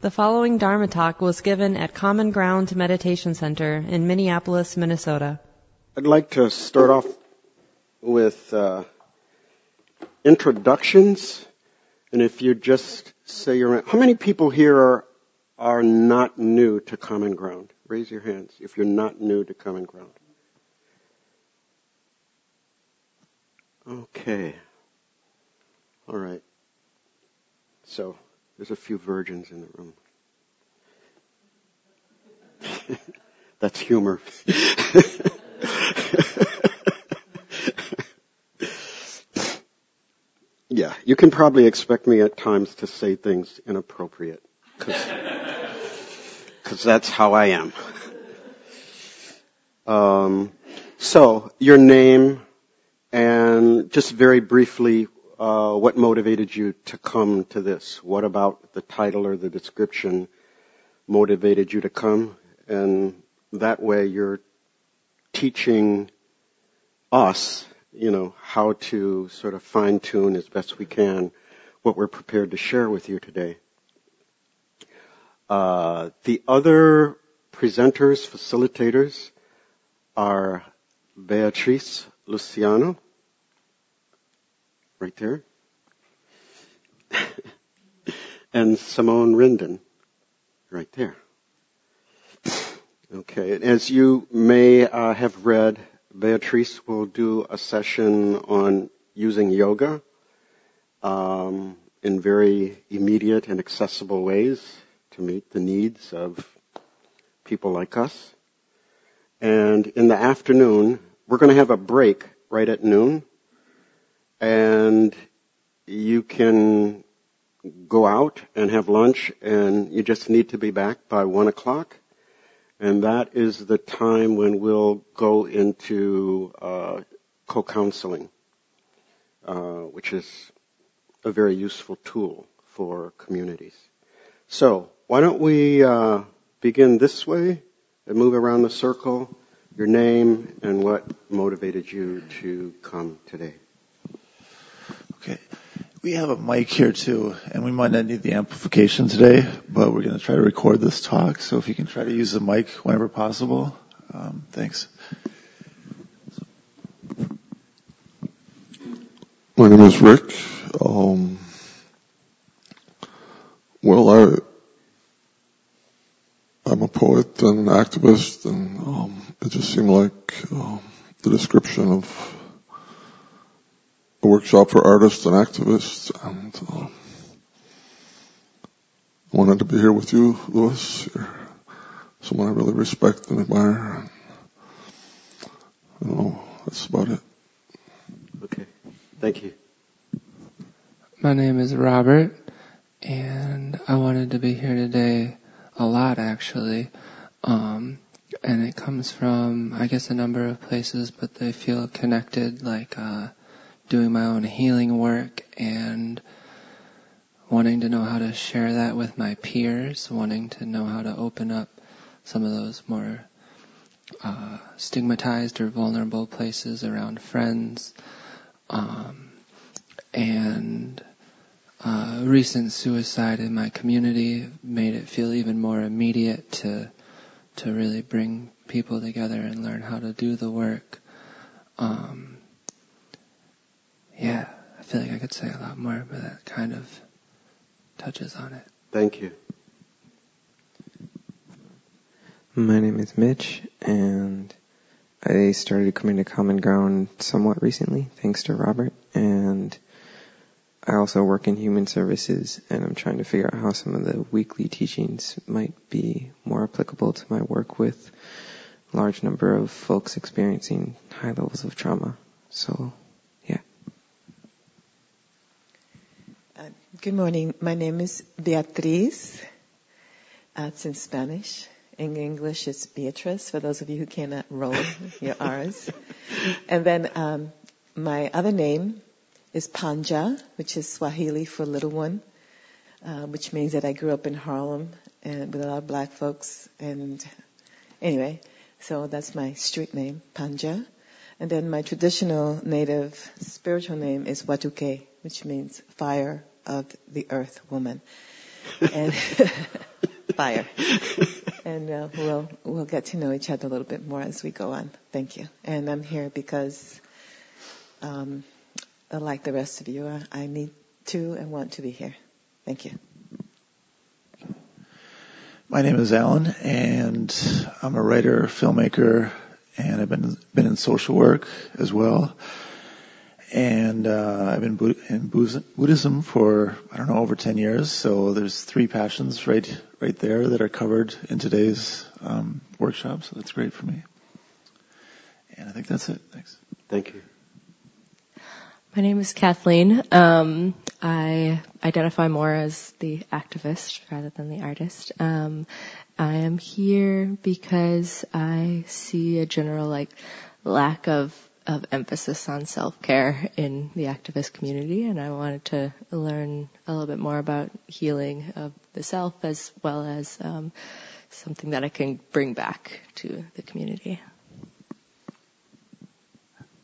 The following Dharma talk was given at Common Ground Meditation Center in Minneapolis, Minnesota. I'd like to start off with uh, introductions, and if you just say your how many people here are are not new to Common Ground? Raise your hands if you're not new to Common Ground. Okay. All right. So there's a few virgins in the room. That's humor. yeah, you can probably expect me at times to say things inappropriate because that's how I am. Um, so, your name and just very briefly, uh, what motivated you to come to this? What about the title or the description motivated you to come? And that way you're teaching us, you know, how to sort of fine tune as best we can what we're prepared to share with you today. Uh, the other presenters, facilitators are Beatrice Luciano, right there. and Simone Rinden, right there. Okay, as you may uh, have read, Beatrice will do a session on using yoga um, in very immediate and accessible ways to meet the needs of people like us. And in the afternoon, we're going to have a break right at noon and you can go out and have lunch and you just need to be back by one o'clock. And that is the time when we'll go into uh, co-counseling, uh, which is a very useful tool for communities. So why don't we uh, begin this way and move around the circle, your name and what motivated you to come today. Okay. We have a mic here too, and we might not need the amplification today, but we're going to try to record this talk. So if you can try to use the mic whenever possible, um, thanks. My name is Rick. Um, well, I'm a poet and an activist, and um, it just seemed like the description of a workshop for artists and activists, and uh, I wanted to be here with you, Louis. You're someone I really respect and admire. I don't know. That's about it. Okay. Thank you. My name is Robert, and I wanted to be here today a lot, actually. Um, and it comes from, I guess, a number of places, but they feel connected, like uh, doing my own healing work and wanting to know how to share that with my peers, wanting to know how to open up some of those more uh, stigmatized or vulnerable places around friends. Um, and uh, recent suicide in my community made it feel even more immediate to to really bring people together and learn how to do the work. Um, yeah, I feel like I could say a lot more, but that kind of touches on it. Thank you. My name is Mitch, and I started coming to Common Ground somewhat recently, thanks to Robert. And I also work in human services, and I'm trying to figure out how some of the weekly teachings might be more applicable to my work with a large number of folks experiencing high levels of trauma. So Good morning. My name is Beatriz. Uh, it's in Spanish. In English, it's Beatrice, for those of you who cannot roll your R's. And then um, my other name is Panja, which is Swahili for little one, uh, which means that I grew up in Harlem and with a lot of black folks. And anyway, so that's my street name, Panja. And then my traditional native spiritual name is Watuke, which means fire of the earth woman. and fire. And uh, we'll we'll get to know each other a little bit more as we go on. Thank you. And I'm here because, um, like the rest of you, I, I need to and want to be here. Thank you. My name is Alan, and I'm a writer, filmmaker, and I've been been in social work as well. And uh, I've been in Buddhism for I don't know over ten years. So there's three passions right right there that are covered in today's um, workshop. So that's great for me. And I think that's it. Thanks. Thank you. My name is Kathleen. Um, I identify more as the activist rather than the artist. Um, I am here because I see a general like lack of of emphasis on self care in the activist community, and I wanted to learn a little bit more about healing of the self as well as um, something that I can bring back to the community.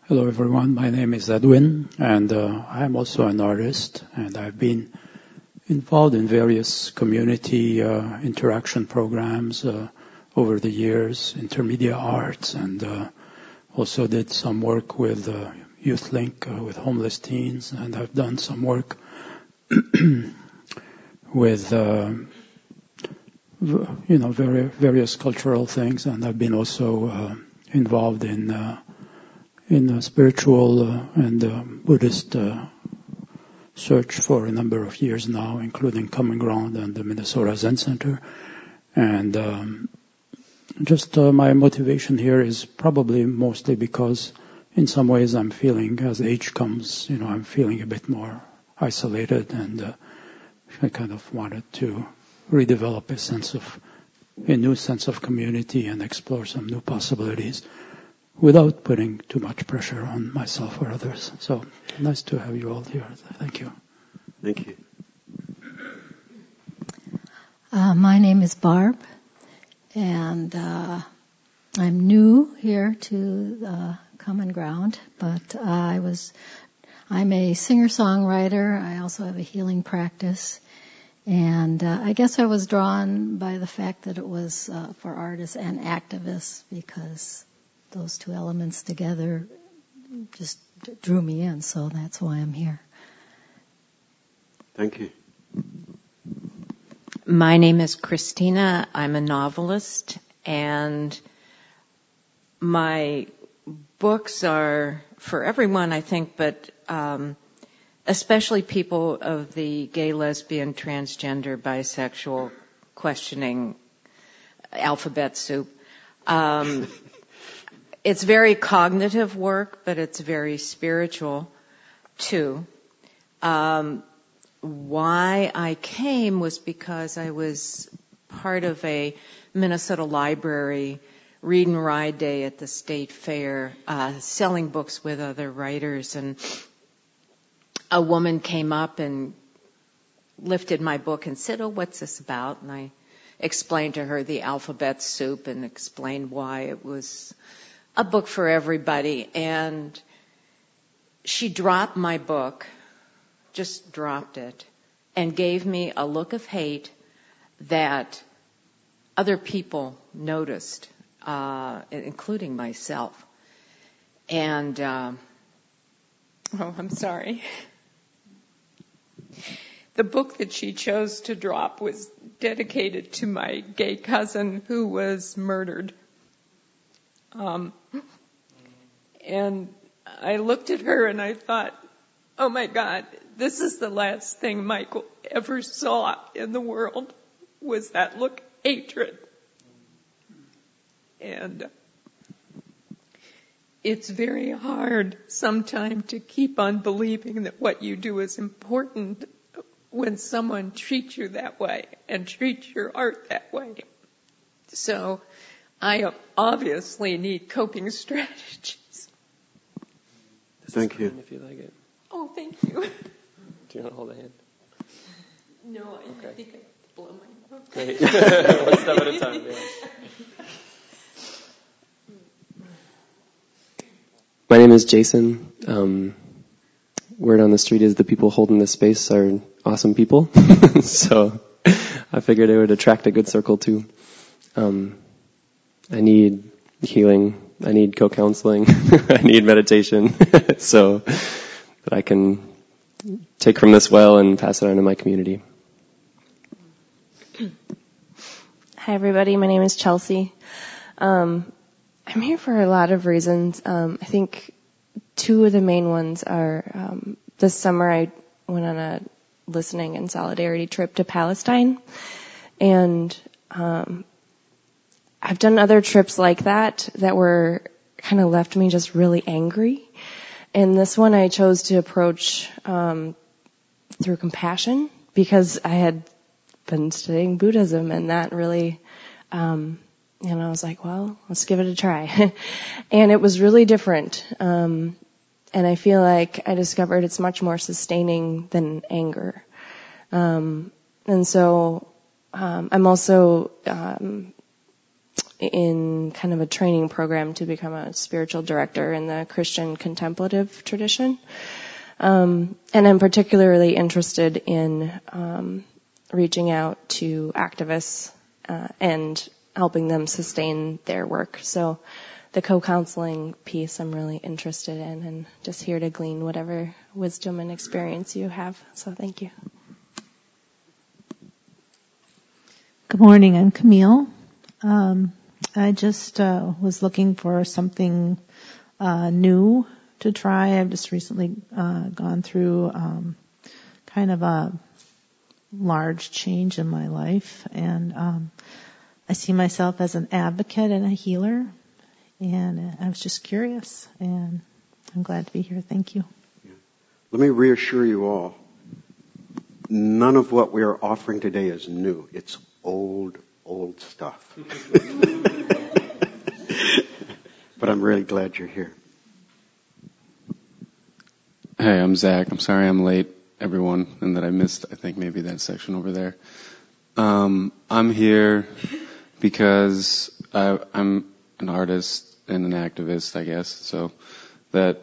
Hello, everyone. My name is Edwin, and uh, I'm also an artist, and I've been involved in various community uh, interaction programs uh, over the years, intermedia arts, and uh, also did some work with uh, Youth Link uh, with homeless teens, and I've done some work with you know very, various cultural things, and I've been also involved in in a spiritual uh, and uh, Buddhist uh, search for a number of years now, including Common Ground and the Minnesota Zen Center. And um, just uh, my motivation here is probably mostly because in some ways I'm feeling as age comes, you know, I'm feeling a bit more isolated and uh, I kind of wanted to redevelop a sense of, a new sense of community and explore some new possibilities without putting too much pressure on myself or others. So nice to have you all here. Thank you. Thank you. Uh, my name is Barb, and uh, I'm new here to uh, Common Ground, but I was I'm a singer-songwriter. I also have a healing practice. And uh, I guess I was drawn by the fact that it was uh, for artists and activists because those two elements together just drew me in, so that's why I'm here. Thank you. My name is Christina. I'm a novelist, and my books are for everyone, I think, but um, especially people of the gay, lesbian, transgender, bisexual, questioning alphabet soup. Um, it's very cognitive work, but it's very spiritual too. Um, why I came was because I was part of a Minnesota library read and ride day at the state fair, uh, selling books with other writers, and a woman came up and lifted my book and said, "Oh, what's this about?" And I explained to her the alphabet soup and explained why it was a book for everybody. And she dropped my book, just dropped it, and gave me a look of hate that other people noticed, uh, including myself. And, uh, oh, I'm sorry. The book that she chose to drop was dedicated to my gay cousin who was murdered. Um, and I looked at her and I thought, oh my God, this is the last thing Michael ever saw in the world was that look hatred. And it's very hard sometimes to keep on believing that what you do is important when someone treats you that way and treats your art that way. So I obviously need coping strategies. Thank you. If you like it. Thank you. Do you want to hold a hand? No, I, okay. think I blow my nose. Great. One step at a time. Yeah. My name is Jason. Um, word on the street is the people holding this space are awesome people. so I figured it would attract a good circle too. Um, I need healing. I need co-counseling. I need meditation. so that I can take from this well and pass it on to my community. Hi, everybody. My name is Chelsea. Um, I'm here for a lot of reasons. Um, I think two of the main ones are um, this summer I went on a listening and solidarity trip to Palestine, and um, I've done other trips like that that were kind of left me just really angry. And this one I chose to approach um, through compassion because I had been studying Buddhism and that really, um, and I was like, well, let's give it a try. and it was really different. Um, and I feel like I discovered it's much more sustaining than anger. Um, and so um, I'm also um, in kind of a training program to become a spiritual director in the Christian contemplative tradition. Um, and I'm particularly interested in um, reaching out to activists uh, and helping them sustain their work. So the co-counseling piece I'm really interested in and just here to glean whatever wisdom and experience you have. So thank you. Good morning. I'm Camille. Um, I just uh, was looking for something uh, new to try. I've just recently uh, gone through um, kind of a large change in my life, and um, I see myself as an advocate and a healer. And I was just curious, and I'm glad to be here. Thank you. Let me reassure you all. None of what we are offering today is new. It's old, old stuff. but I'm really glad you're here. Hey, I'm Zach. I'm sorry I'm late, everyone, and that I missed, I think, maybe that section over there. Um, I'm here because I, I'm an artist and an activist, I guess. So that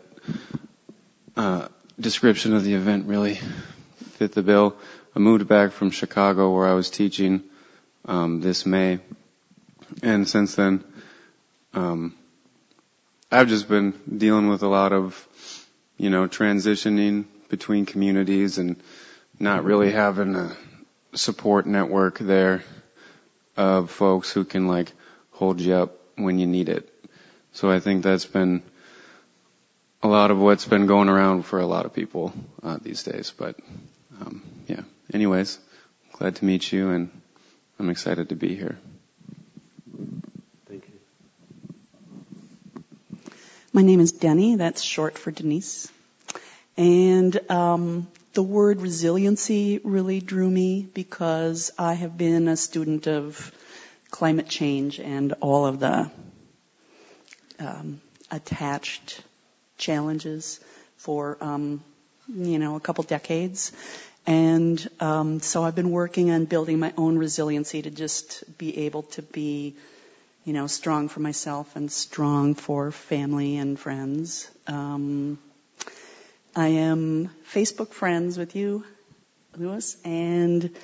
uh, description of the event really fit the bill. I moved back from Chicago where I was teaching um, this May, and since then, um, I've just been dealing with a lot of, you know, transitioning between communities and not really having a support network there of folks who can like hold you up when you need it. So I think that's been a lot of what's been going around for a lot of people uh, these days. But um, yeah, anyways, glad to meet you, and I'm excited to be here. Thank you. My name is Denny. That's short for Denise. And um, the word resiliency really drew me because I have been a student of climate change and all of the um, attached challenges for um, you know a couple decades. And um, so I've been working on building my own resiliency to just be able to be you know, strong for myself and strong for family and friends. Um, I am Facebook friends with you, Louis, and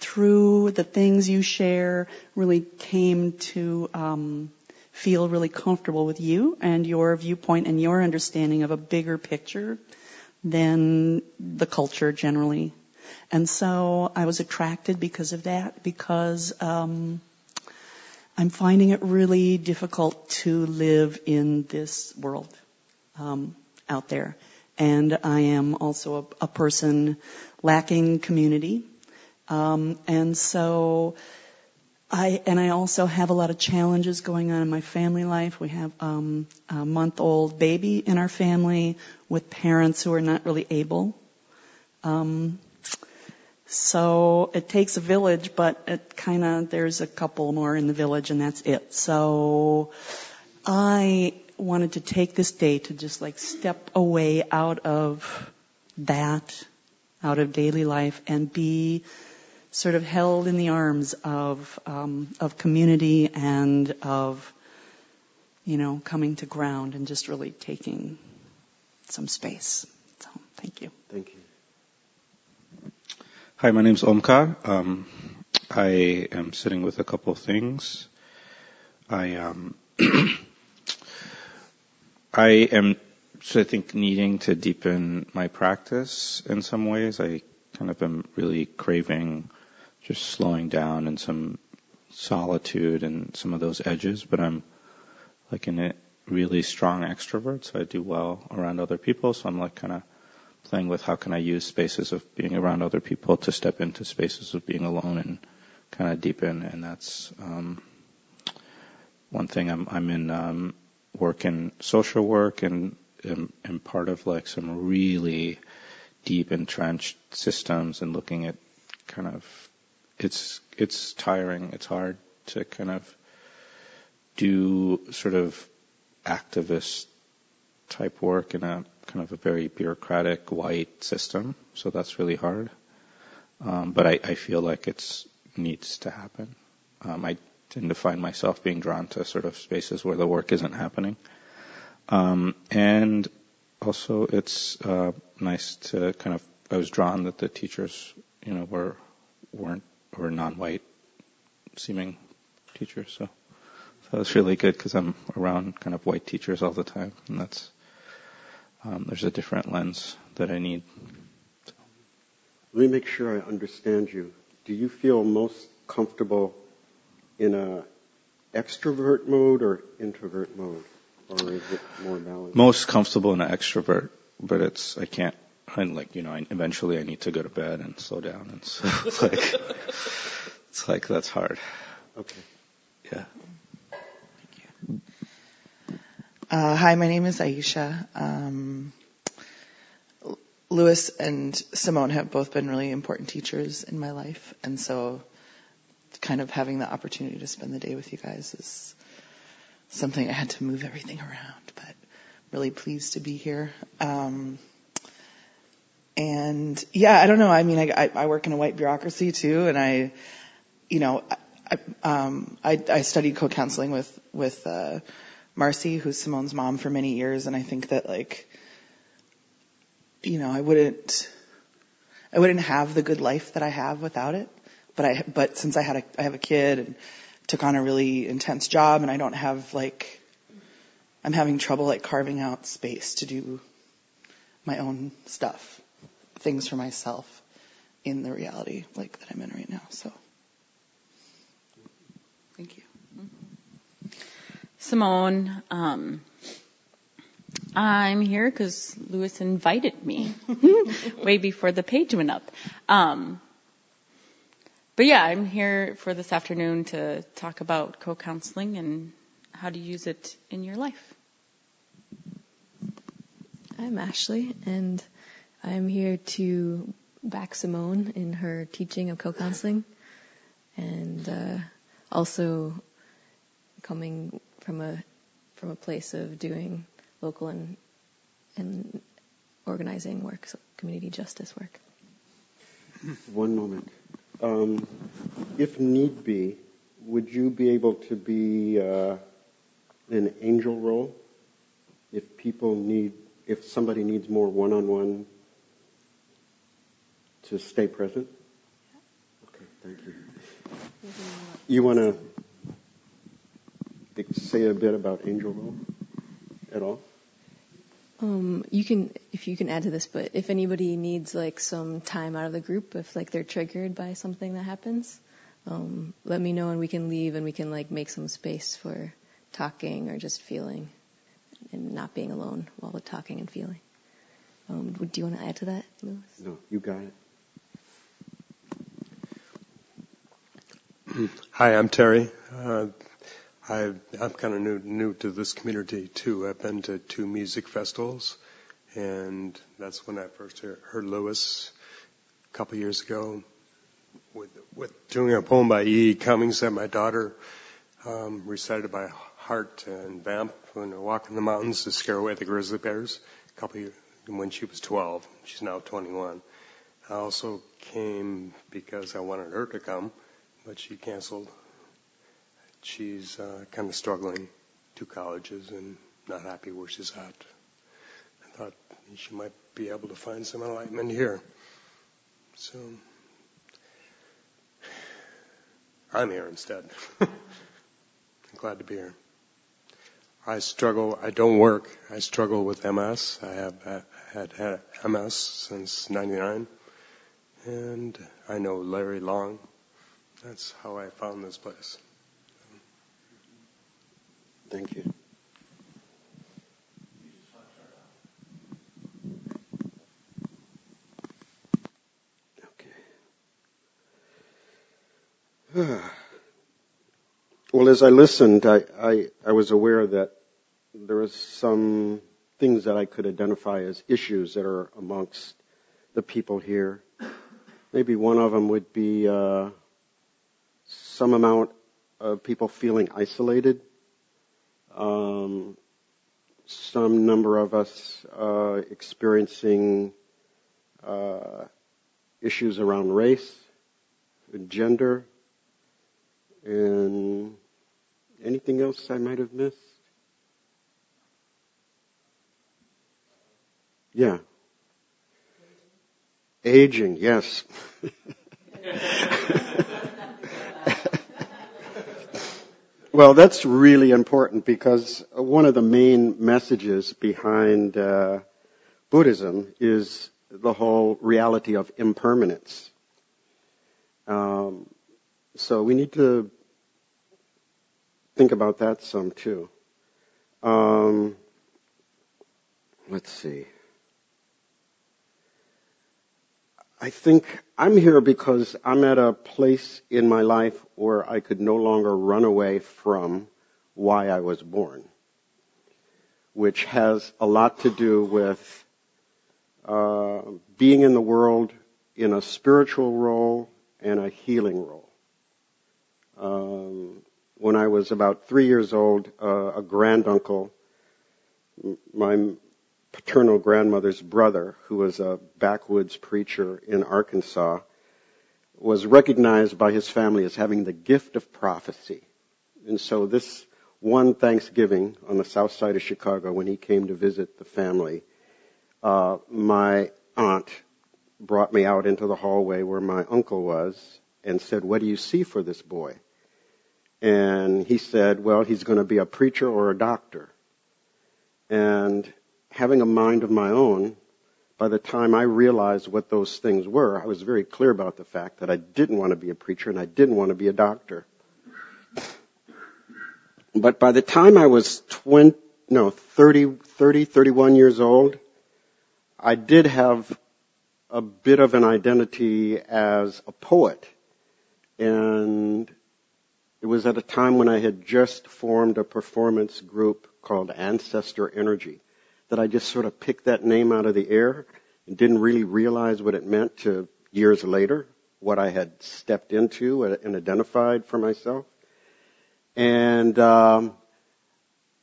through the things you share, really came to um, feel really comfortable with you and your viewpoint and your understanding of a bigger picture than the culture generally. And so I was attracted because of that, because um, I'm finding it really difficult to live in this world um, out there. And I am also a, a person lacking community. Um, and so I, and I also have a lot of challenges going on in my family life. We have um, a month old baby in our family with parents who are not really able. Um, so it takes a village, but it kind of, there's a couple more in the village and that's it. So I wanted to take this day to just like step away out of that, out of daily life and be sort of held in the arms of, um, of community and of, you know, coming to ground and just really taking some space. So thank you. Thank you. Hi, my name is Omkar. Um, I am sitting with a couple of things. I um, I am, so I think, needing to deepen my practice in some ways. I kind of am really craving just slowing down and some solitude and some of those edges, but I'm like in a really strong extrovert, so I do well around other people. So I'm like kind of playing with how can I use spaces of being around other people to step into spaces of being alone and kind of deepen. And that's um, one thing. I'm I'm in um, work in social work and am, part of like some really deep entrenched systems and looking at kind of it's it's tiring. It's hard to kind of do sort of activist type work in a kind of a very bureaucratic white system. So that's really hard. Um, but I, I feel like it needs to happen. Um, I tend to find myself being drawn to sort of spaces where the work isn't happening. Um, and also, it's uh, nice to kind of. I was drawn that the teachers, you know, were weren't were non-white seeming teachers. So, so it's really good because I'm around kind of white teachers all the time, and that's um, there's a different lens that I need. Let me make sure I understand you. Do you feel most comfortable in a extrovert mode or introvert mode, or is it more balanced? Most comfortable in an extrovert, but it's I can't. I like you know. I, eventually, I need to go to bed and slow down, and so it's like it's like that's hard. Okay. Yeah. Uh, hi, my name is Aisha. Um, Louis and Simone have both been really important teachers in my life, and so kind of having the opportunity to spend the day with you guys is something I had to move everything around, but really pleased to be here. Um, and yeah, I don't know. I mean, I, I work in a white bureaucracy too, and I, you know, I, um, I, I studied co-counseling with with uh, Marcy, who's Simone's mom, for many years, and I think that like, you know, I wouldn't, I wouldn't have the good life that I have without it. But I, but since I had a, I have a kid and took on a really intense job, and I don't have like, I'm having trouble like carving out space to do my own stuff, things for myself in the reality like that I'm in right now. So, thank you. Simone, um, I'm here because Louis invited me way before the page went up. Um, but yeah, I'm here for this afternoon to talk about co-counseling and how to use it in your life. I'm Ashley, and I'm here to back Simone in her teaching of co-counseling, and uh, also coming from a from a place of doing local and and organizing work, so community justice work. One moment. Um, if need be, would you be able to be uh, an angel role? If people need, if somebody needs more one-on-one to stay present? Okay, thank you. You want to say a bit about angel role at all? Um, you can, if you can add to this, but if anybody needs like some time out of the group, if like they're triggered by something that happens, um, let me know and we can leave and we can like make some space for talking or just feeling and not being alone while we're talking and feeling. Um, do you want to add to that, Louis? No, you got it. Hi, I'm Terry. Uh, I, I'm kind of new, new to this community too. I've been to two music festivals, and that's when I first heard, Louis a couple years ago with, with doing a poem by E. Cummings that my daughter um, recited by heart and vamp when they're walking the mountains to scare away the grizzly bears. A couple years, when she was 12, she's now 21. I also came because I wanted her to come, but she canceled she's uh, kind of struggling two colleges and not happy where she's at. I thought she might be able to find some enlightenment here. So I'm here instead. I'm glad to be here. I struggle. I don't work. I struggle with MS. I have had, had MS since '99, and I know Larry Long. That's how I found this place. Thank you. Okay. Well, as I listened, I, I, I was aware that there are some things that I could identify as issues that are amongst the people here. Maybe one of them would be uh, some amount of people feeling isolated. Um, some number of us uh, experiencing uh, issues around race, gender, and Anything else I might have missed? Yeah. Aging, yes. well, that's really important because one of the main messages behind uh, Buddhism is the whole reality of impermanence. Um, so we need to think about that some too. Um, let's see. I think I'm here because I'm at a place in my life where I could no longer run away from why I was born, which has a lot to do with uh, being in the world in a spiritual role and a healing role. Um, when I was about three years old, uh, a granduncle, my paternal grandmother's brother, who was a backwoods preacher in Arkansas, was recognized by his family as having the gift of prophecy. And so this one Thanksgiving on the south side of Chicago, when he came to visit the family, uh, my aunt brought me out into the hallway where my uncle was and said, what do you see for this boy? And he said, well, he's going to be a preacher or a doctor. And having a mind of my own, by the time I realized what those things were, I was very clear about the fact that I didn't want to be a preacher and I didn't want to be a doctor. But by the time I was 20, no, 30, 30, 31 years old, I did have a bit of an identity as a poet. And it was at a time when I had just formed a performance group called Ancestor Energy that I just sort of picked that name out of the air and didn't really realize what it meant to years later, what I had stepped into and identified for myself. And um,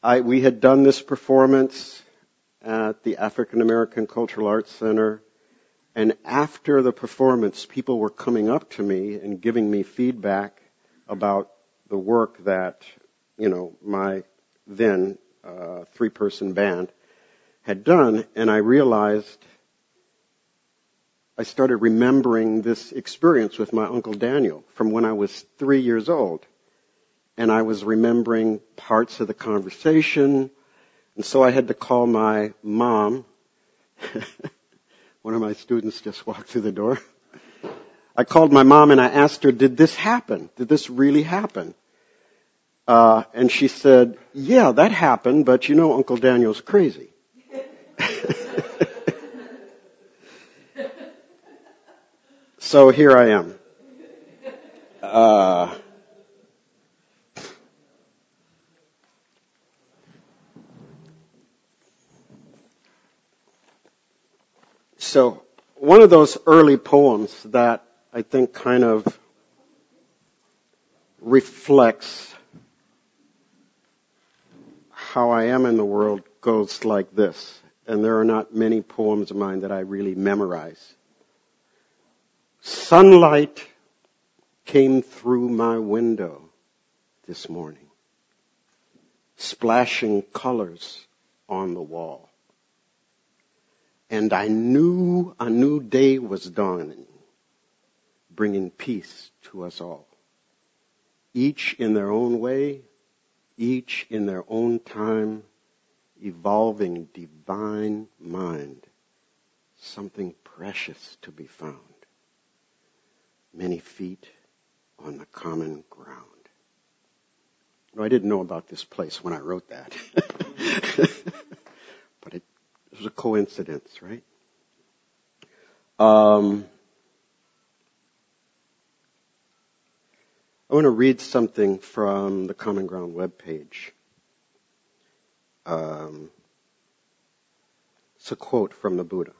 I, we had done this performance at the African American Cultural Arts Center. And after the performance, people were coming up to me and giving me feedback about the work that, you know, my then uh, three person band had done, and I realized I started remembering this experience with my Uncle Daniel from when I was three years old. And I was remembering parts of the conversation, and so I had to call my mom. One of my students just walked through the door. I called my mom and I asked her, did this happen? Did this really happen? Uh, and she said, yeah, that happened, but you know Uncle Daniel's crazy. so here I am. Uh, so one of those early poems that I think kind of reflects how I am in the world goes like this, and there are not many poems of mine that I really memorize. Sunlight came through my window this morning, splashing colors on the wall. And I knew a new day was dawning, bringing peace to us all. each in their own way, each in their own time, evolving divine mind, something precious to be found. Many feet on the common ground. No, I didn't know about this place when I wrote that. but it, it was a coincidence, right? Um, I want to read something from the Common Ground webpage. Um, it's a quote from the Buddha.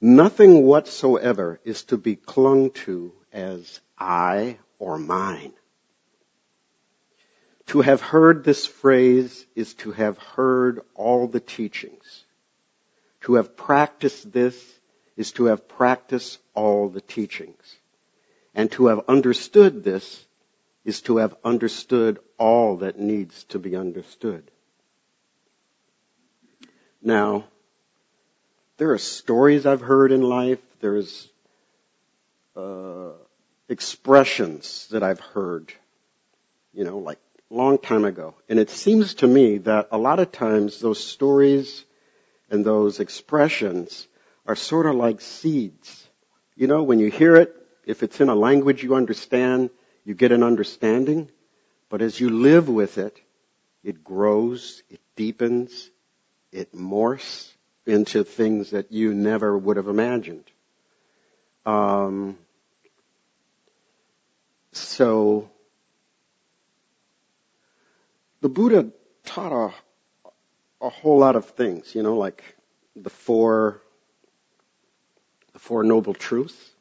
Nothing whatsoever is to be clung to as I or mine. To have heard this phrase is to have heard all the teachings. To have practiced this is to have practiced all the teachings. And to have understood this is to have understood all that needs to be understood. Now, there are stories I've heard in life. There's uh, expressions that I've heard, you know, like long time ago. And it seems to me that a lot of times those stories and those expressions are sort of like seeds. You know, when you hear it, if it's in a language you understand, you get an understanding. But as you live with it, it grows, it deepens, it morphs into things that you never would have imagined. Um, so, the Buddha taught a, a whole lot of things, you know, like the four, the four noble truths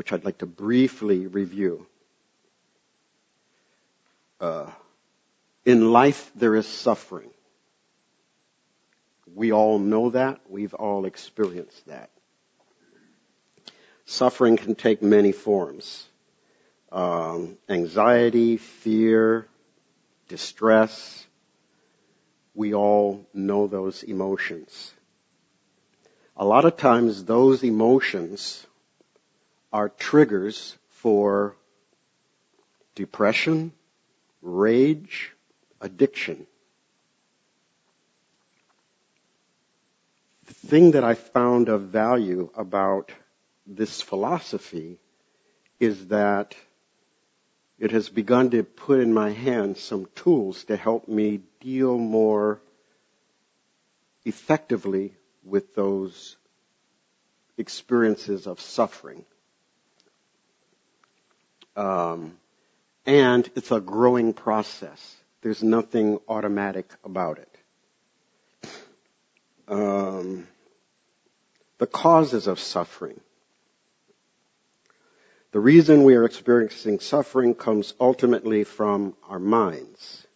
which I'd like to briefly review. Uh, in life, there is suffering. We all know that. We've all experienced that. Suffering can take many forms. Um, anxiety, fear, distress. We all know those emotions. A lot of times those emotions are triggers for depression, rage, addiction. The thing that I found of value about this philosophy is that it has begun to put in my hands some tools to help me deal more effectively with those experiences of suffering. Um, and it's a growing process. There's nothing automatic about it. Um, the causes of suffering. The reason we are experiencing suffering comes ultimately from our minds.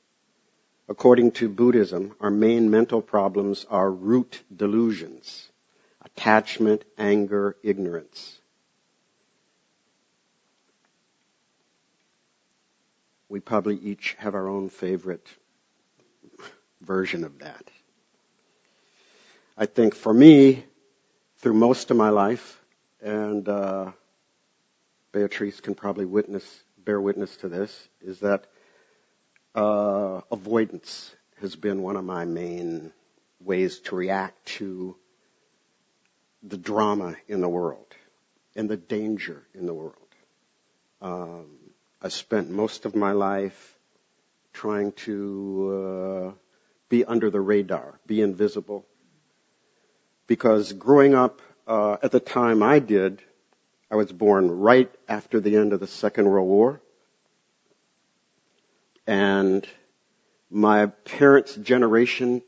According to Buddhism, our main mental problems are root delusions, attachment, anger, ignorance. We probably each have our own favorite version of that. I think for me, through most of my life, and uh, Beatrice can probably witness, bear witness to this, is that uh, avoidance has been one of my main ways to react to the drama in the world and the danger in the world. Um, I spent most of my life trying to uh, be under the radar, be invisible. Because growing up uh, at the time I did, I was born right after the end of the Second World War. And my parents' generation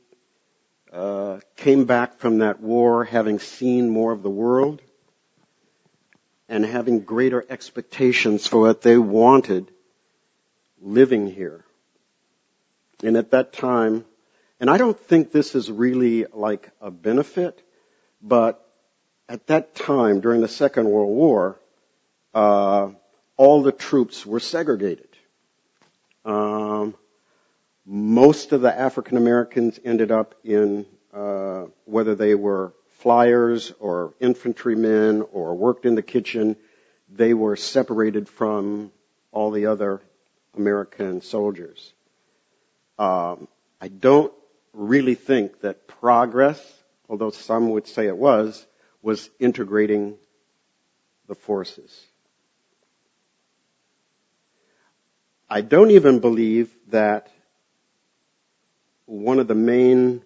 uh, came back from that war having seen more of the world and having greater expectations for what they wanted living here. And at that time, and I don't think this is really like a benefit, but at that time during the Second World War, uh, all the troops were segregated. Um, most of the African Americans ended up in uh, whether they were flyers or infantrymen or worked in the kitchen, they were separated from all the other American soldiers. Um, I don't really think that progress, although some would say it was, was integrating the forces. I don't even believe that one of the main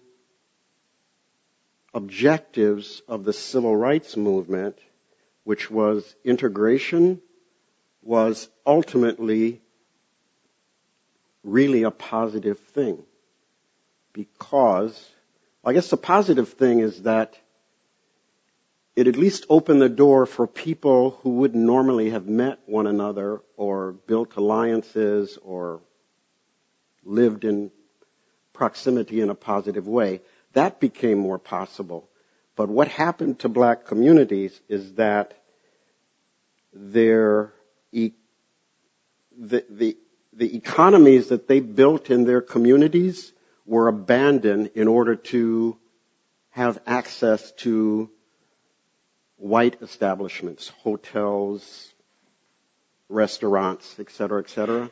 objectives of the civil rights movement, which was integration, was ultimately really a positive thing. Because, I guess the positive thing is that it at least opened the door for people who wouldn't normally have met one another or built alliances or lived in proximity in a positive way. That became more possible. But what happened to black communities is that their e- the, the, the economies that they built in their communities were abandoned in order to have access to white establishments, hotels, restaurants, et cetera, et cetera.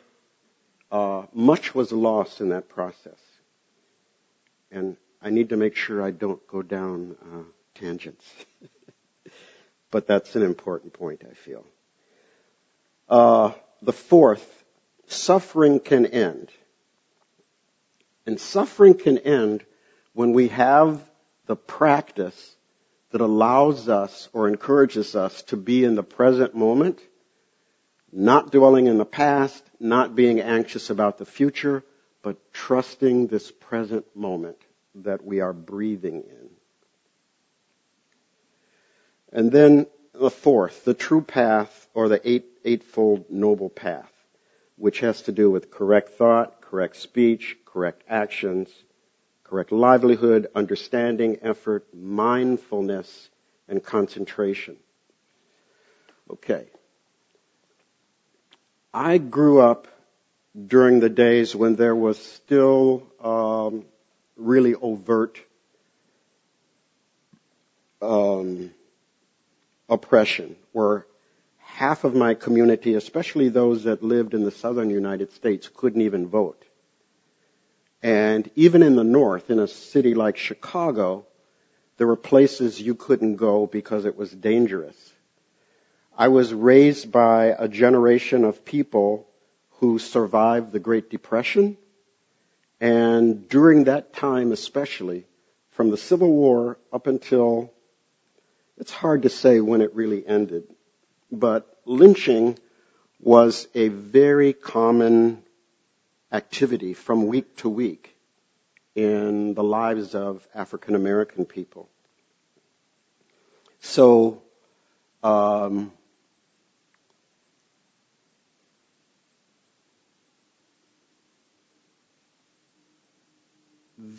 Uh, much was lost in that process. And I need to make sure I don't go down uh, tangents. but that's an important point, I feel. Uh, the fourth, suffering can end. And suffering can end when we have the practice that allows us or encourages us to be in the present moment, not dwelling in the past, not being anxious about the future, but trusting this present moment that we are breathing in. And then the fourth, the true path or the eight, eightfold noble path, which has to do with correct thought, correct speech, correct actions, correct livelihood, understanding, effort, mindfulness, and concentration. Okay. I grew up during the days when there was still um, really overt um, oppression, where half of my community, especially those that lived in the southern United States, couldn't even vote. And even in the north, in a city like Chicago, there were places you couldn't go because it was dangerous. I was raised by a generation of people who survived the Great Depression. And during that time, especially, from the Civil War up until, it's hard to say when it really ended, but lynching was a very common activity from week to week in the lives of African American people. So, um,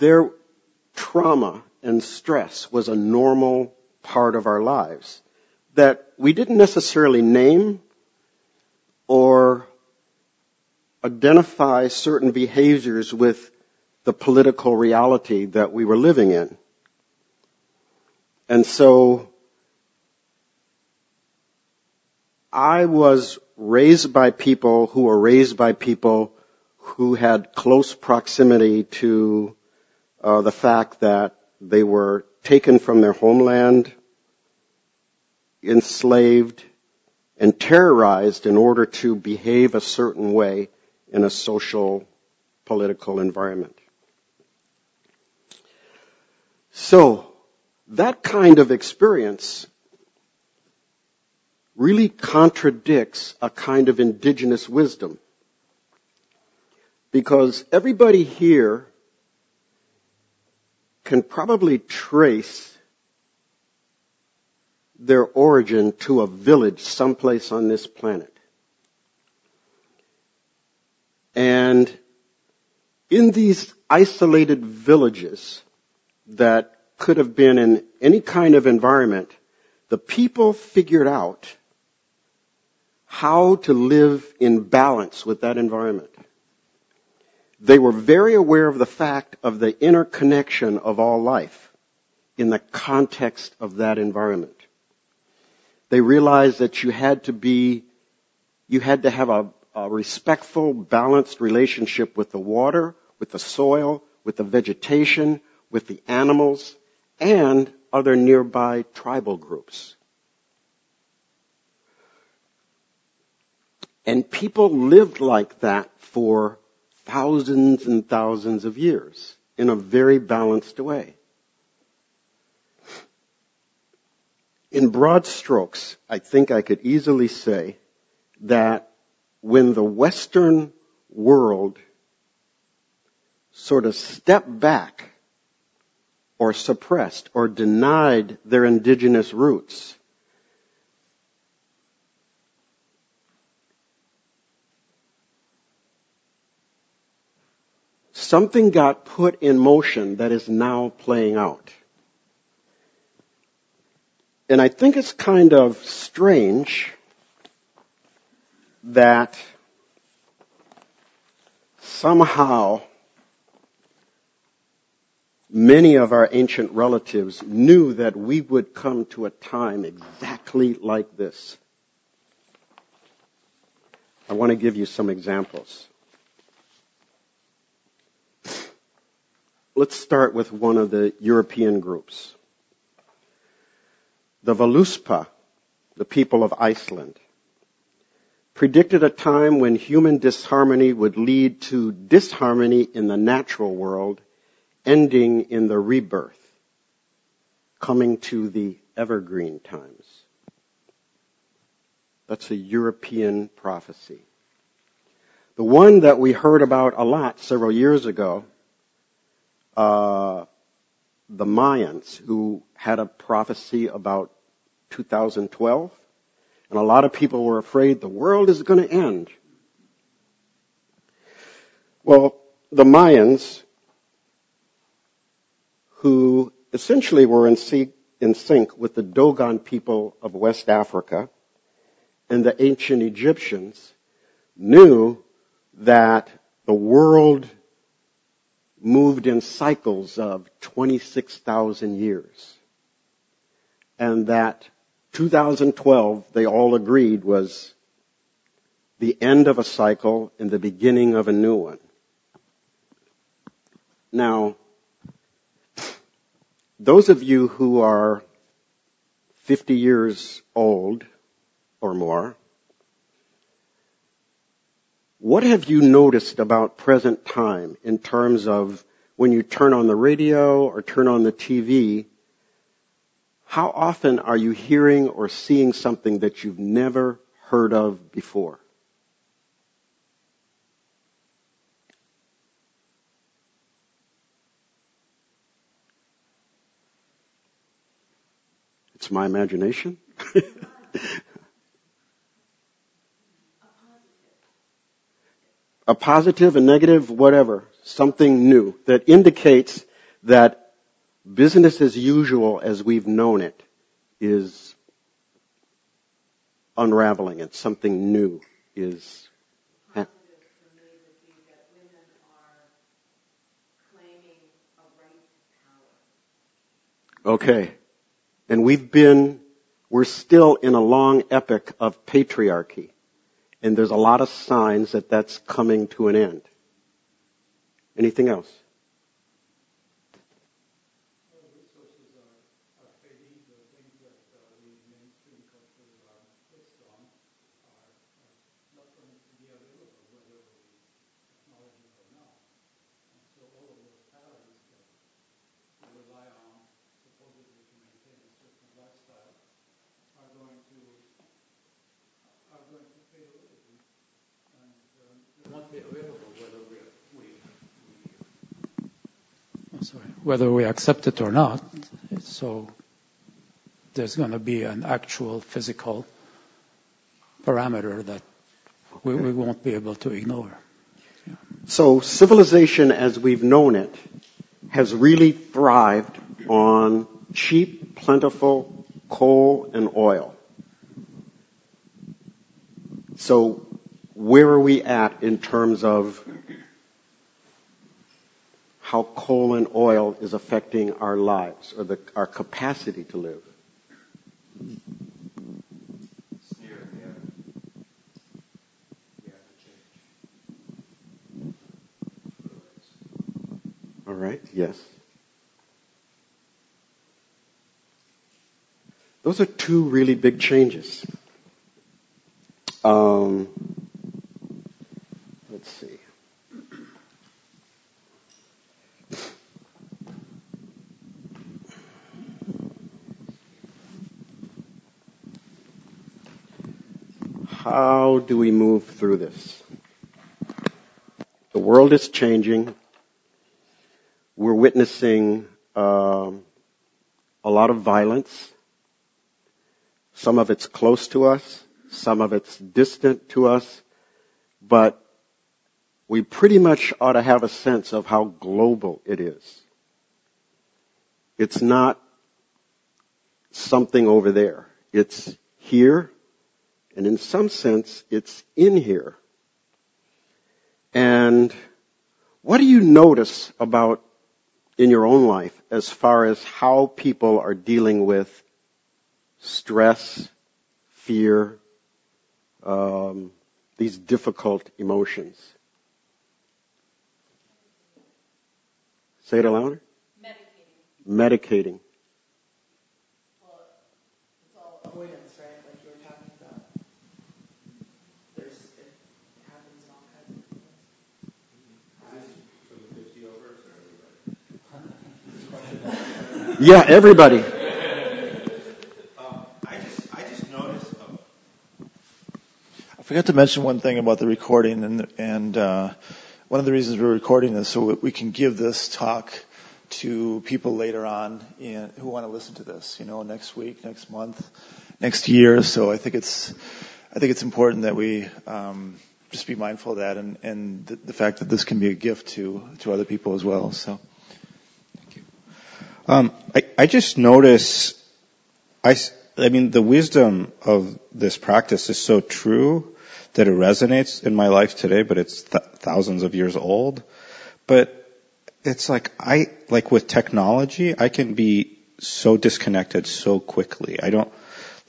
their trauma and stress was a normal part of our lives that we didn't necessarily name or identify certain behaviors with the political reality that we were living in. And so I was raised by people who were raised by people who had close proximity to Uh, the fact that they were taken from their homeland, enslaved, and terrorized in order to behave a certain way in a social, political environment. So, that kind of experience really contradicts a kind of indigenous wisdom. Because everybody here can probably trace their origin to a village someplace on this planet. And in these isolated villages that could have been in any kind of environment, the people figured out how to live in balance with that environment. They were very aware of the fact of the interconnection of all life in the context of that environment. They realized that you had to be, you had to have a, a respectful, balanced relationship with the water, with the soil, with the vegetation, with the animals, and other nearby tribal groups. And people lived like that for thousands and thousands of years in a very balanced way. In broad strokes, I think I could easily say that when the Western world sort of stepped back or suppressed or denied their indigenous roots, something got put in motion that is now playing out. And I think it's kind of strange that somehow many of our ancient relatives knew that we would come to a time exactly like this. I want to give you some examples. Let's start with one of the European groups. The Voluspa, the people of Iceland, predicted a time when human disharmony would lead to disharmony in the natural world, ending in the rebirth, coming to the evergreen times. That's a European prophecy. The one that we heard about a lot several years ago uh, the Mayans who had a prophecy about 2012, and a lot of people were afraid the world is going to end. Well, the Mayans, who essentially were in, in sync with the Dogon people of West Africa and the ancient Egyptians, knew that the world moved in cycles of 26,000 years. And that 2012, they all agreed, was the end of a cycle and the beginning of a new one. Now, those of you who are 50 years old or more what have you noticed about present time in terms of when you turn on the radio or turn on the TV? How often are you hearing or seeing something that you've never heard of before? It's my imagination. a positive, a negative, whatever, something new that indicates that business as usual as we've known it is unraveling and something new is happening. Okay. And we've been, we're still in a long epic of patriarchy. And there's a lot of signs that that's coming to an end. Anything else? Whether we accept it or not. So there's going to be an actual physical parameter that we, we won't be able to ignore. So civilization as we've known it has really thrived on cheap, plentiful coal and oil. So where are we at in terms of how coal and oil is affecting our lives or the, our capacity to live. All right, yes. Those are two really big changes. Um, let's see. How do we move through this? The world is changing. We're witnessing um, a lot of violence. Some of it's close to us, some of it's distant to us, but we pretty much ought to have a sense of how global it is. It's not something over there. It's here, and in some sense, it's in here. And what do you notice about in your own life as far as how people are dealing with stress, fear, um, these difficult emotions? Say it louder. Medicating. Medicating. Well, it's all avoidance, right? Like you were talking about. There's, it happens in all kinds of Yeah, everybody. I just, I just noticed. I forgot to mention one thing about the recording, and and uh, one of the reasons we're recording this so we can give this talk to people later on in, who want to listen to this. You know, next week, next month, next year. So I think it's, I think it's important that we. Um, just be mindful of that and, and the, the fact that this can be a gift to, to other people as well. So. Um, I, just notice, I, I mean, the wisdom of this practice is so true that it resonates in my life today, but it's th- thousands of years old. But it's like I, like with technology, I can be so disconnected so quickly. I don't,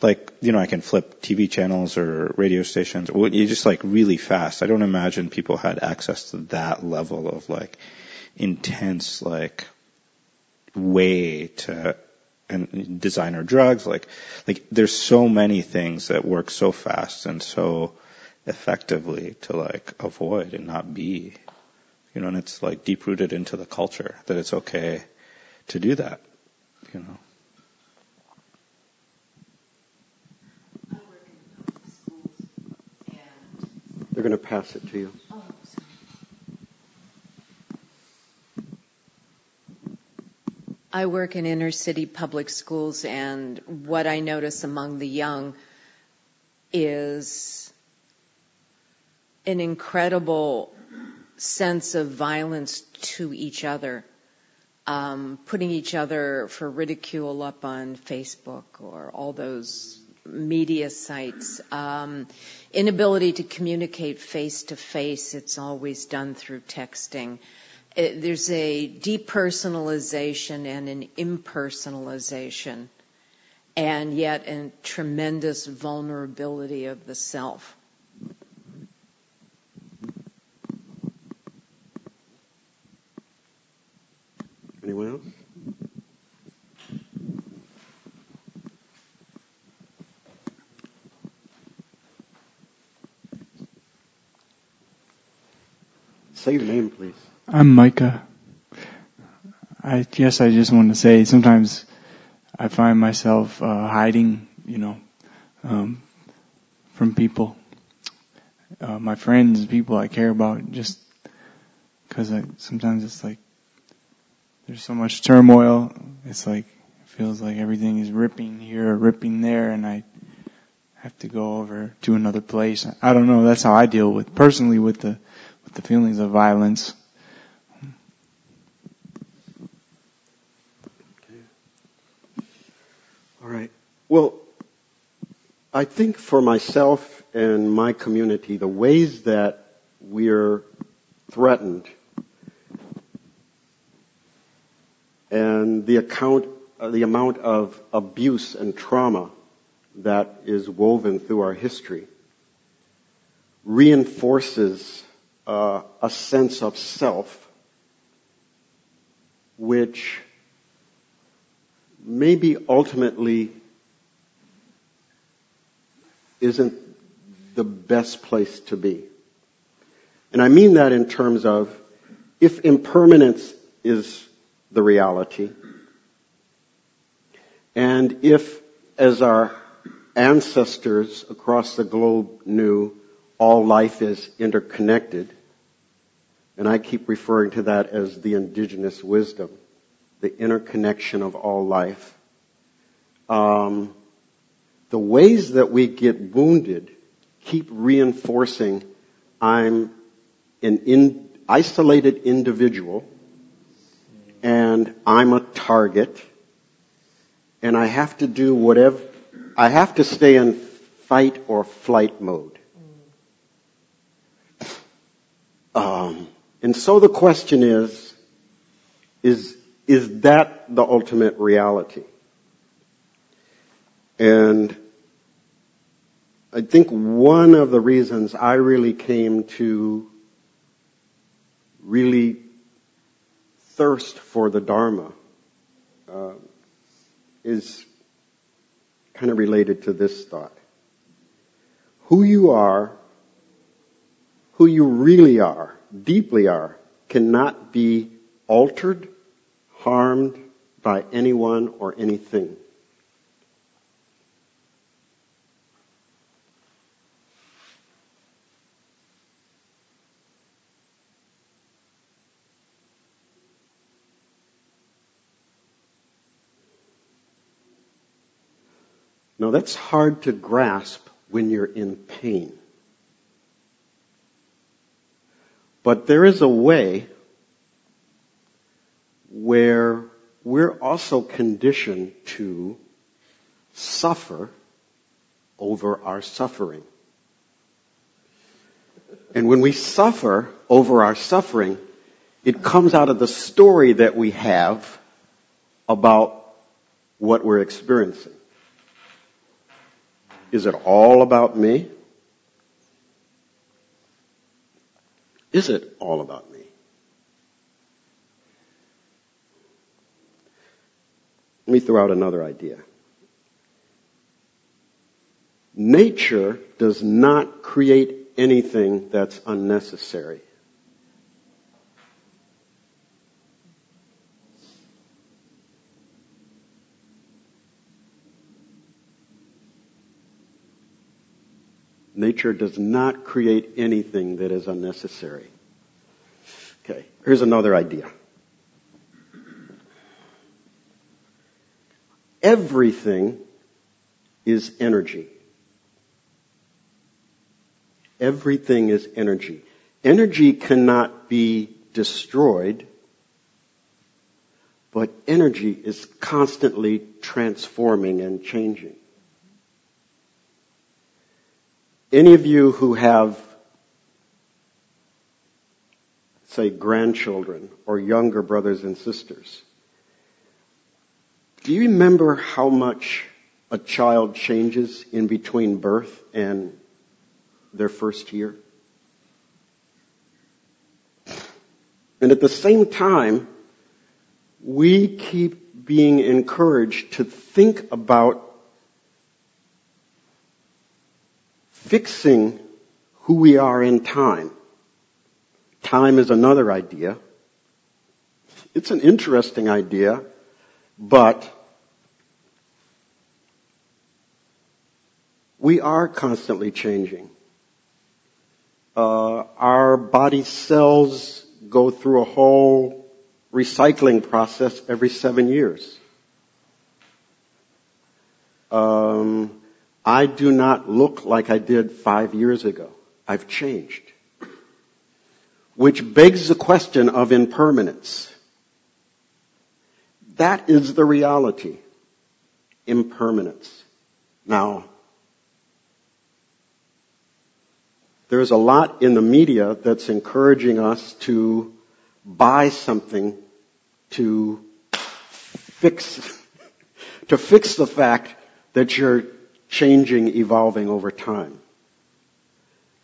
like, you know, I can flip TV channels or radio stations. You just like really fast. I don't imagine people had access to that level of like intense, like, way to and designer drugs like like there's so many things that work so fast and so effectively to like avoid and not be you know and it's like deep rooted into the culture that it's okay to do that you know They're going to pass it to you. I work in inner city public schools, and what I notice among the young is an incredible sense of violence to each other, um, putting each other for ridicule up on Facebook or all those media sites, um, inability to communicate face to face. It's always done through texting Uh, there's a depersonalization and an impersonalization, and yet a tremendous vulnerability of the self. Anyone else? Say your name, please. I'm Micah. I guess I just want to say sometimes I find myself uh, hiding, you know, um, from people, uh, my friends, people I care about, just because I sometimes it's like there's so much turmoil. It's like it feels like everything is ripping here, or ripping there, and I have to go over to another place. I don't know. That's how I deal with personally with the with the feelings of violence. All right. Well, I think for myself and my community, the ways that we're threatened and the account, uh, the amount of abuse and trauma that is woven through our history reinforces uh, a sense of self which maybe ultimately isn't the best place to be. And I mean that in terms of if impermanence is the reality, and if, as our ancestors across the globe knew, all life is interconnected, and I keep referring to that as the indigenous wisdom, the interconnection of all life. Um, the ways that we get wounded keep reinforcing I'm an in, isolated individual and I'm a target and I have to do whatever, I have to stay in fight or flight mode. Um, and so the question is, is, is that the ultimate reality? And I think one of the reasons I really came to really thirst for the Dharma uh, is kind of related to this thought. Who you are, who you really are, deeply are, cannot be altered, harmed by anyone or anything. Now that's hard to grasp when you're in pain. But there is a way where we're also conditioned to suffer over our suffering. And when we suffer over our suffering, it comes out of the story that we have about what we're experiencing. Is it all about me? Is it all about me? Let me throw out another idea. Nature does not create anything that's unnecessary. Nature does not create anything that is unnecessary. Okay, here's another idea. Everything is energy. Everything is energy. Energy cannot be destroyed, but energy is constantly transforming and changing. Any of you who have, say, grandchildren or younger brothers and sisters, do you remember how much a child changes in between birth and their first year? And at the same time, we keep being encouraged to think about fixing who we are in time. Time is another idea. It's an interesting idea, but we are constantly changing. Uh, our body cells go through a whole recycling process every seven years. Um, I do not look like I did five years ago. I've changed. Which begs the question of impermanence. That is the reality. Impermanence. Now, there's a lot in the media that's encouraging us to buy something to fix, to fix the fact that you're changing, evolving over time.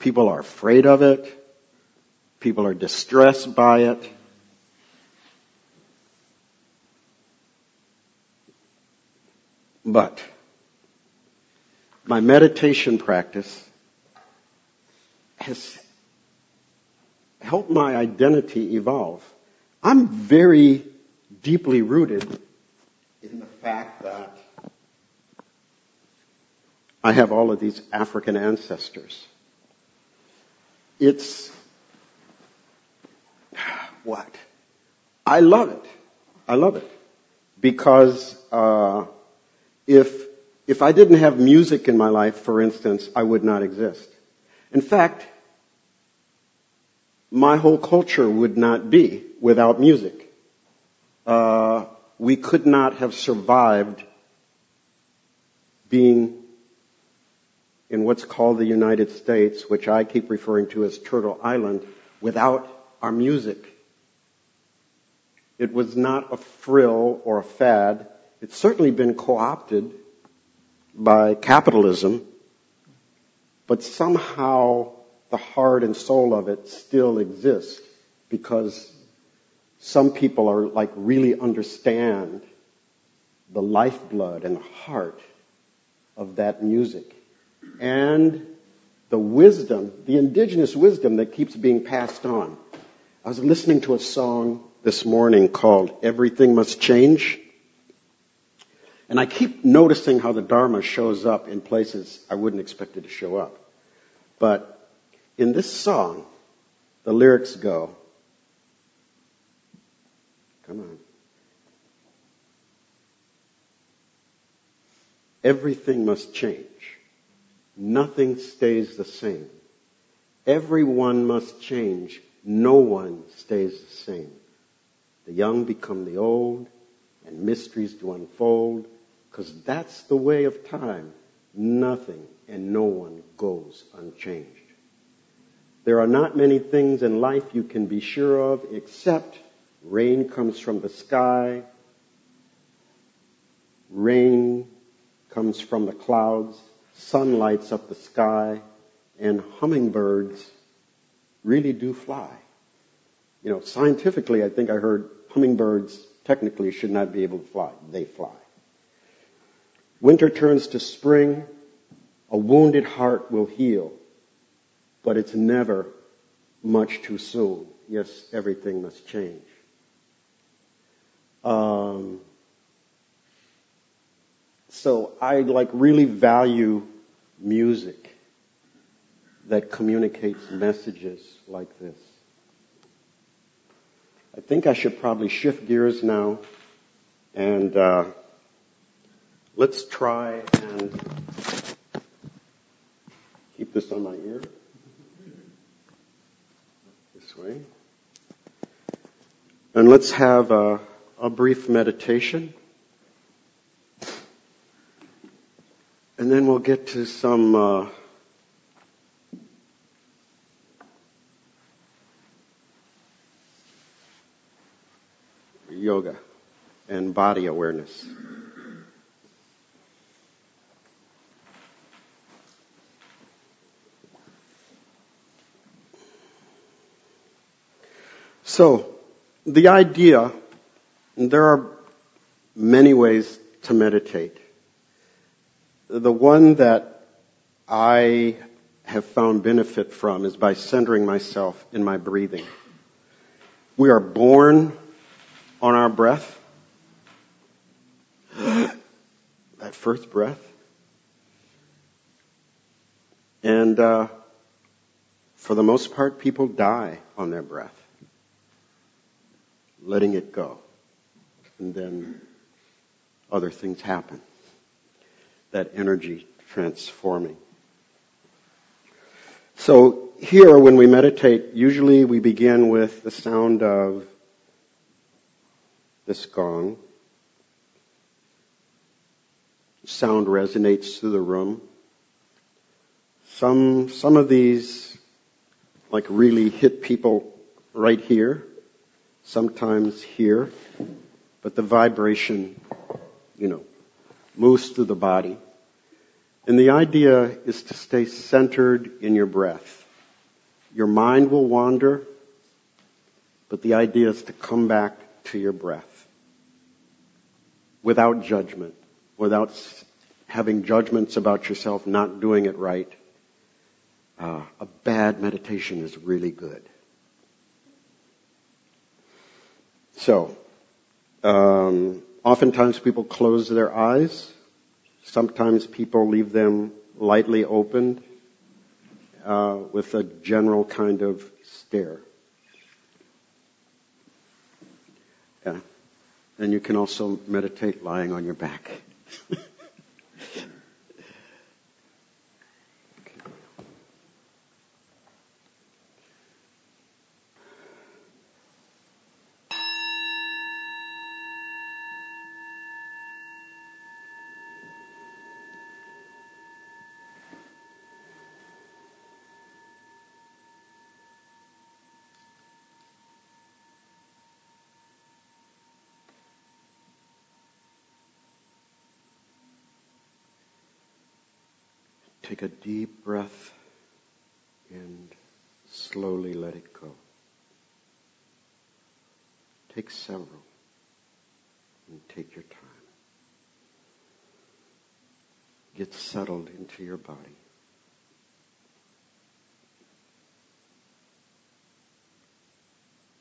People are afraid of it. People are distressed by it. But my meditation practice has helped my identity evolve. I'm very deeply rooted in the fact that I have all of these African ancestors. It's what? I love it. I love it. Because uh, if if I didn't have music in my life, for instance, I would not exist. In fact, my whole culture would not be without music. Uh, we could not have survived being in what's called the United States, which I keep referring to as Turtle Island, without our music. It was not a frill or a fad. It's certainly been co-opted by capitalism, but somehow the heart and soul of it still exists because some people are like really understand the lifeblood and the heart of that music and the wisdom, the indigenous wisdom that keeps being passed on. I was listening to a song this morning called Everything Must Change. And I keep noticing how the Dharma shows up in places I wouldn't expect it to show up. But in this song, the lyrics go, come on. Everything must change. Nothing stays the same. Everyone must change. No one stays the same. The young become the old and mysteries do unfold because that's the way of time. Nothing and no one goes unchanged. There are not many things in life you can be sure of except rain comes from the sky, rain comes from the clouds, sun lights up the sky, and hummingbirds really do fly. You know, scientifically, I think I heard hummingbirds technically should not be able to fly. They fly. Winter turns to spring. A wounded heart will heal, but it's never much too soon. Yes, everything must change. Um, so I like really value music that communicates messages like this. I think I should probably shift gears now and uh, let's try and keep this on my ear. This way. And let's have a, a brief meditation. And then we'll get to some uh, yoga and body awareness. So, the idea, there are many ways to meditate. The one that I have found benefit from is by centering myself in my breathing. We are born on our breath. that first breath. And uh, for the most part, people die on their breath, letting it go. And then other things happen. That energy transforming. So here, when we meditate, usually we begin with the sound of this gong. Sound resonates through the room. Some, some of these like really hit people right here, sometimes here, but the vibration, you know, moves through the body. And the idea is to stay centered in your breath. Your mind will wander, but the idea is to come back to your breath without judgment. without having judgments about yourself not doing it right, uh, a bad meditation is really good. So, um, oftentimes people close their eyes. Sometimes people leave them lightly opened uh, with a general kind of stare. Yeah. And you can also meditate lying on your back. Take a deep breath and slowly let it go. Take several and take your time. Get settled into your body.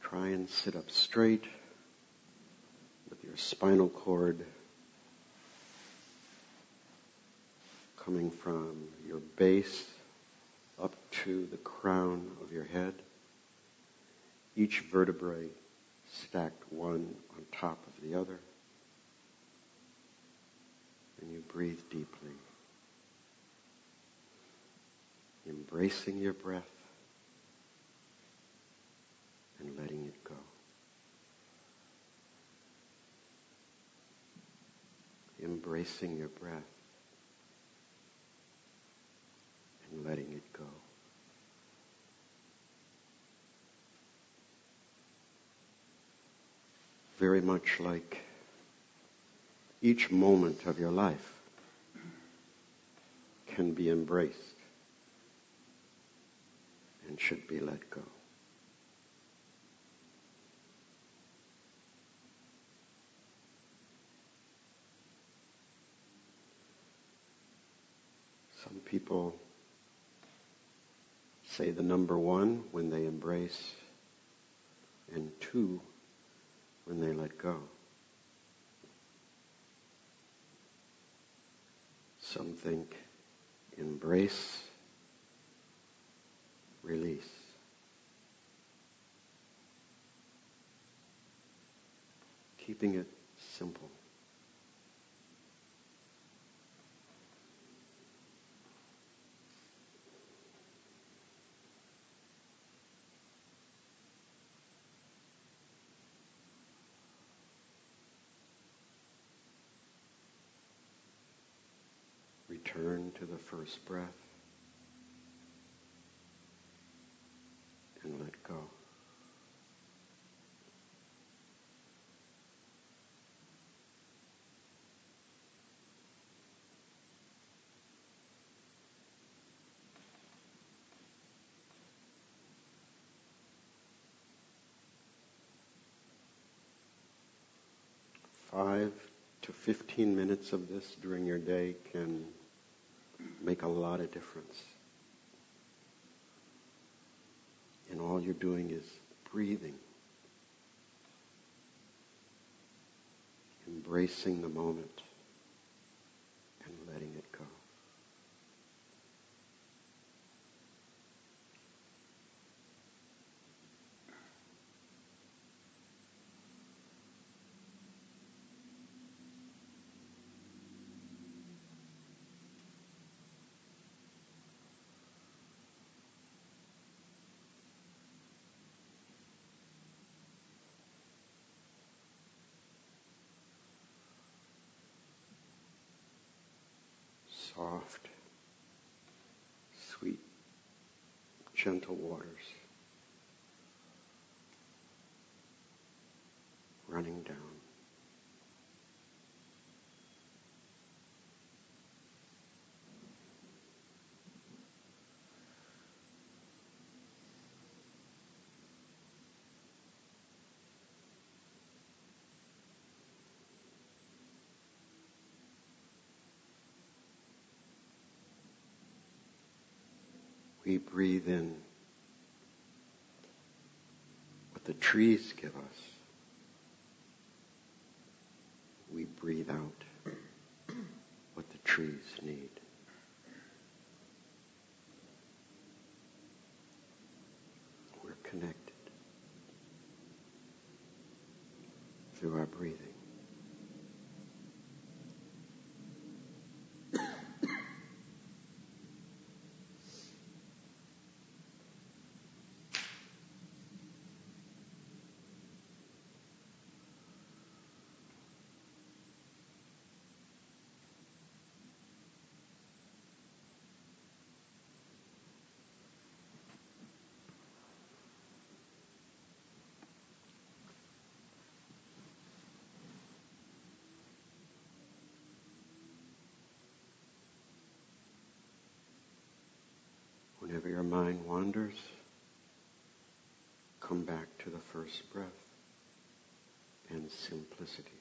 Try and sit up straight with your spinal cord coming from your base up to the crown of your head. Each vertebrae stacked one on top of the other. And you breathe deeply, embracing your breath and letting it go. Embracing your breath and letting it go. Very much like each moment of your life can be embraced and should be let go. Some people say the number one when they embrace, and two when they let go. Some think embrace, release. Keeping it simple. Return to the first breath and let go. Five to 15 minutes of this during your day can make a lot of difference. And all you're doing is breathing, embracing the moment, and letting it go. Soft, sweet, gentle waters running down. We breathe in what the trees give us. We breathe out what the trees need. We're connected through our breathing. Whenever your mind wanders, come back to the first breath and simplicity.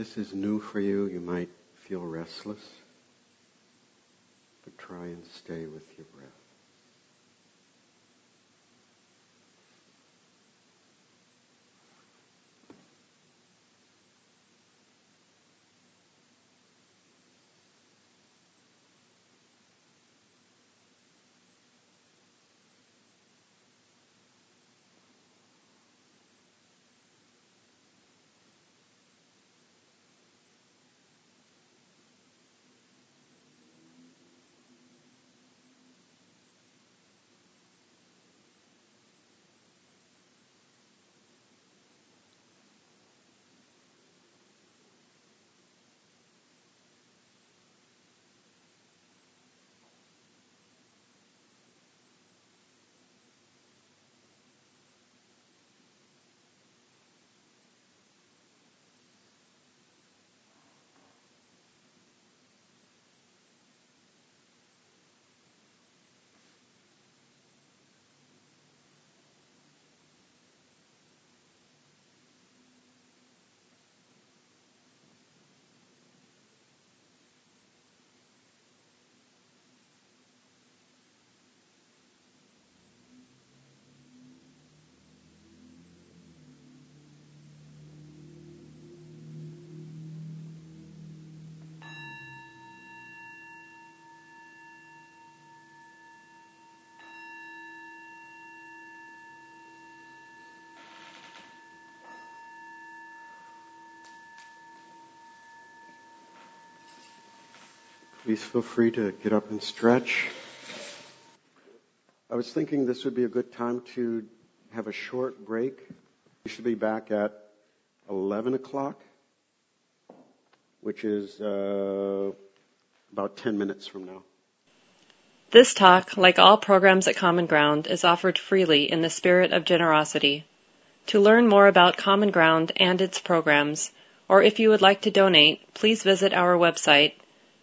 This is new for you, you might feel restless, but try and stay with your breath. Please feel free to get up and stretch. I was thinking this would be a good time to have a short break. We should be back at 11 o'clock, which is uh, about 10 minutes from now. This talk, like all programs at Common Ground, is offered freely in the spirit of generosity. To learn more about Common Ground and its programs, or if you would like to donate, please visit our website